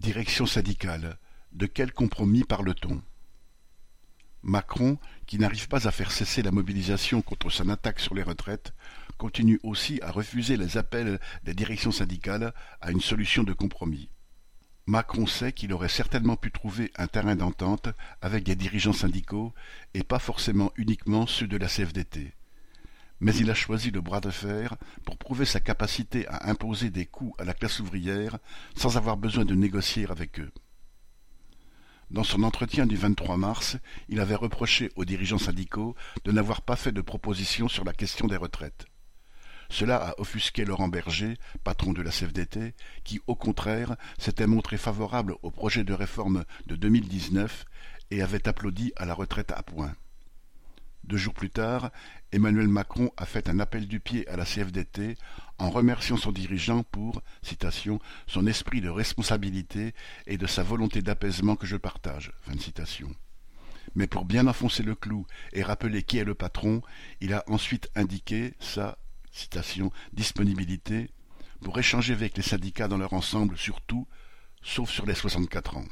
Direction syndicale. De quel compromis parle-t-on? Macron, qui n'arrive pas à faire cesser la mobilisation contre son attaque sur les retraites, continue aussi à refuser les appels des directions syndicales à une solution de compromis. Macron sait qu'il aurait certainement pu trouver un terrain d'entente avec des dirigeants syndicaux et pas forcément uniquement ceux de la CFDT. Mais il a choisi le bras de fer pour prouver sa capacité à imposer des coups à la classe ouvrière sans avoir besoin de négocier avec eux. Dans son entretien du 23 mars, il avait reproché aux dirigeants syndicaux de n'avoir pas fait de proposition sur la question des retraites. Cela a offusqué Laurent Berger, patron de la CFDT, qui, au contraire, s'était montré favorable au projet de réforme de 2019 et avait applaudi à la retraite à point. Deux jours plus tard, Emmanuel Macron a fait un appel du pied à la CFDT en remerciant son dirigeant pour, citation, son esprit de responsabilité et de sa volonté d'apaisement que je partage. Mais pour bien enfoncer le clou et rappeler qui est le patron, il a ensuite indiqué sa citation, disponibilité pour échanger avec les syndicats dans leur ensemble sur tout, sauf sur les 64 ans.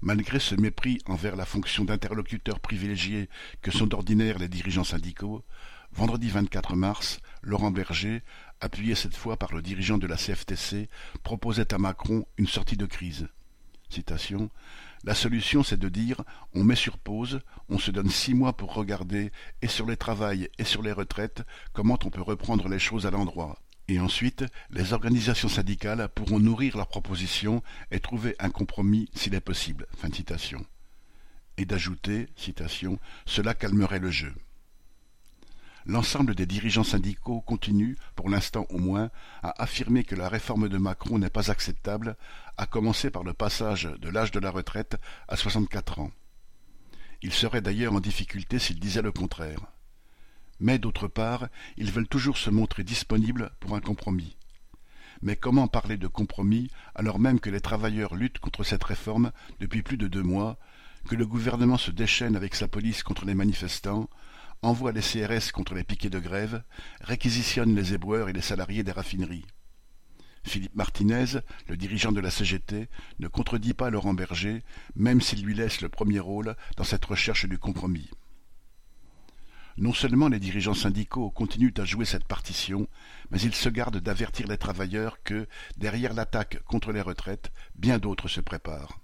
Malgré ce mépris envers la fonction d'interlocuteur privilégié que sont d'ordinaire les dirigeants syndicaux, vendredi 24 mars, Laurent Berger, appuyé cette fois par le dirigeant de la CFTC, proposait à Macron une sortie de crise. La solution, c'est de dire on met sur pause, on se donne six mois pour regarder, et sur les travails et sur les retraites, comment on peut reprendre les choses à l'endroit. Et ensuite, les organisations syndicales pourront nourrir leurs propositions et trouver un compromis s'il est possible. Et d'ajouter, cela calmerait le jeu. L'ensemble des dirigeants syndicaux continuent, pour l'instant au moins, à affirmer que la réforme de Macron n'est pas acceptable, à commencer par le passage de l'âge de la retraite à 64 ans. Ils seraient d'ailleurs en difficulté s'ils disaient le contraire mais d'autre part, ils veulent toujours se montrer disponibles pour un compromis. Mais comment parler de compromis alors même que les travailleurs luttent contre cette réforme depuis plus de deux mois, que le gouvernement se déchaîne avec sa police contre les manifestants, envoie les CRS contre les piquets de grève, réquisitionne les éboueurs et les salariés des raffineries? Philippe Martinez, le dirigeant de la CGT, ne contredit pas Laurent Berger, même s'il lui laisse le premier rôle dans cette recherche du compromis. Non seulement les dirigeants syndicaux continuent à jouer cette partition, mais ils se gardent d'avertir les travailleurs que, derrière l'attaque contre les retraites, bien d'autres se préparent.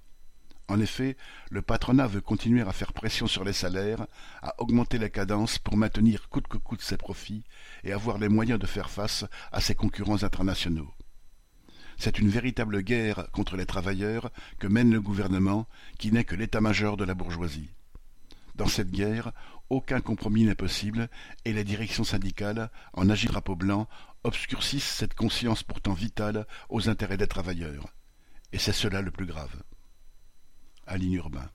En effet, le patronat veut continuer à faire pression sur les salaires, à augmenter les cadences pour maintenir coûte que coûte ses profits et avoir les moyens de faire face à ses concurrents internationaux. C'est une véritable guerre contre les travailleurs que mène le gouvernement, qui n'est que l'état-major de la bourgeoisie. Dans cette guerre, aucun compromis n'est possible et les directions syndicales, en agit drapeau blanc, obscurcissent cette conscience pourtant vitale aux intérêts des travailleurs. Et c'est cela le plus grave. Aline Urbain.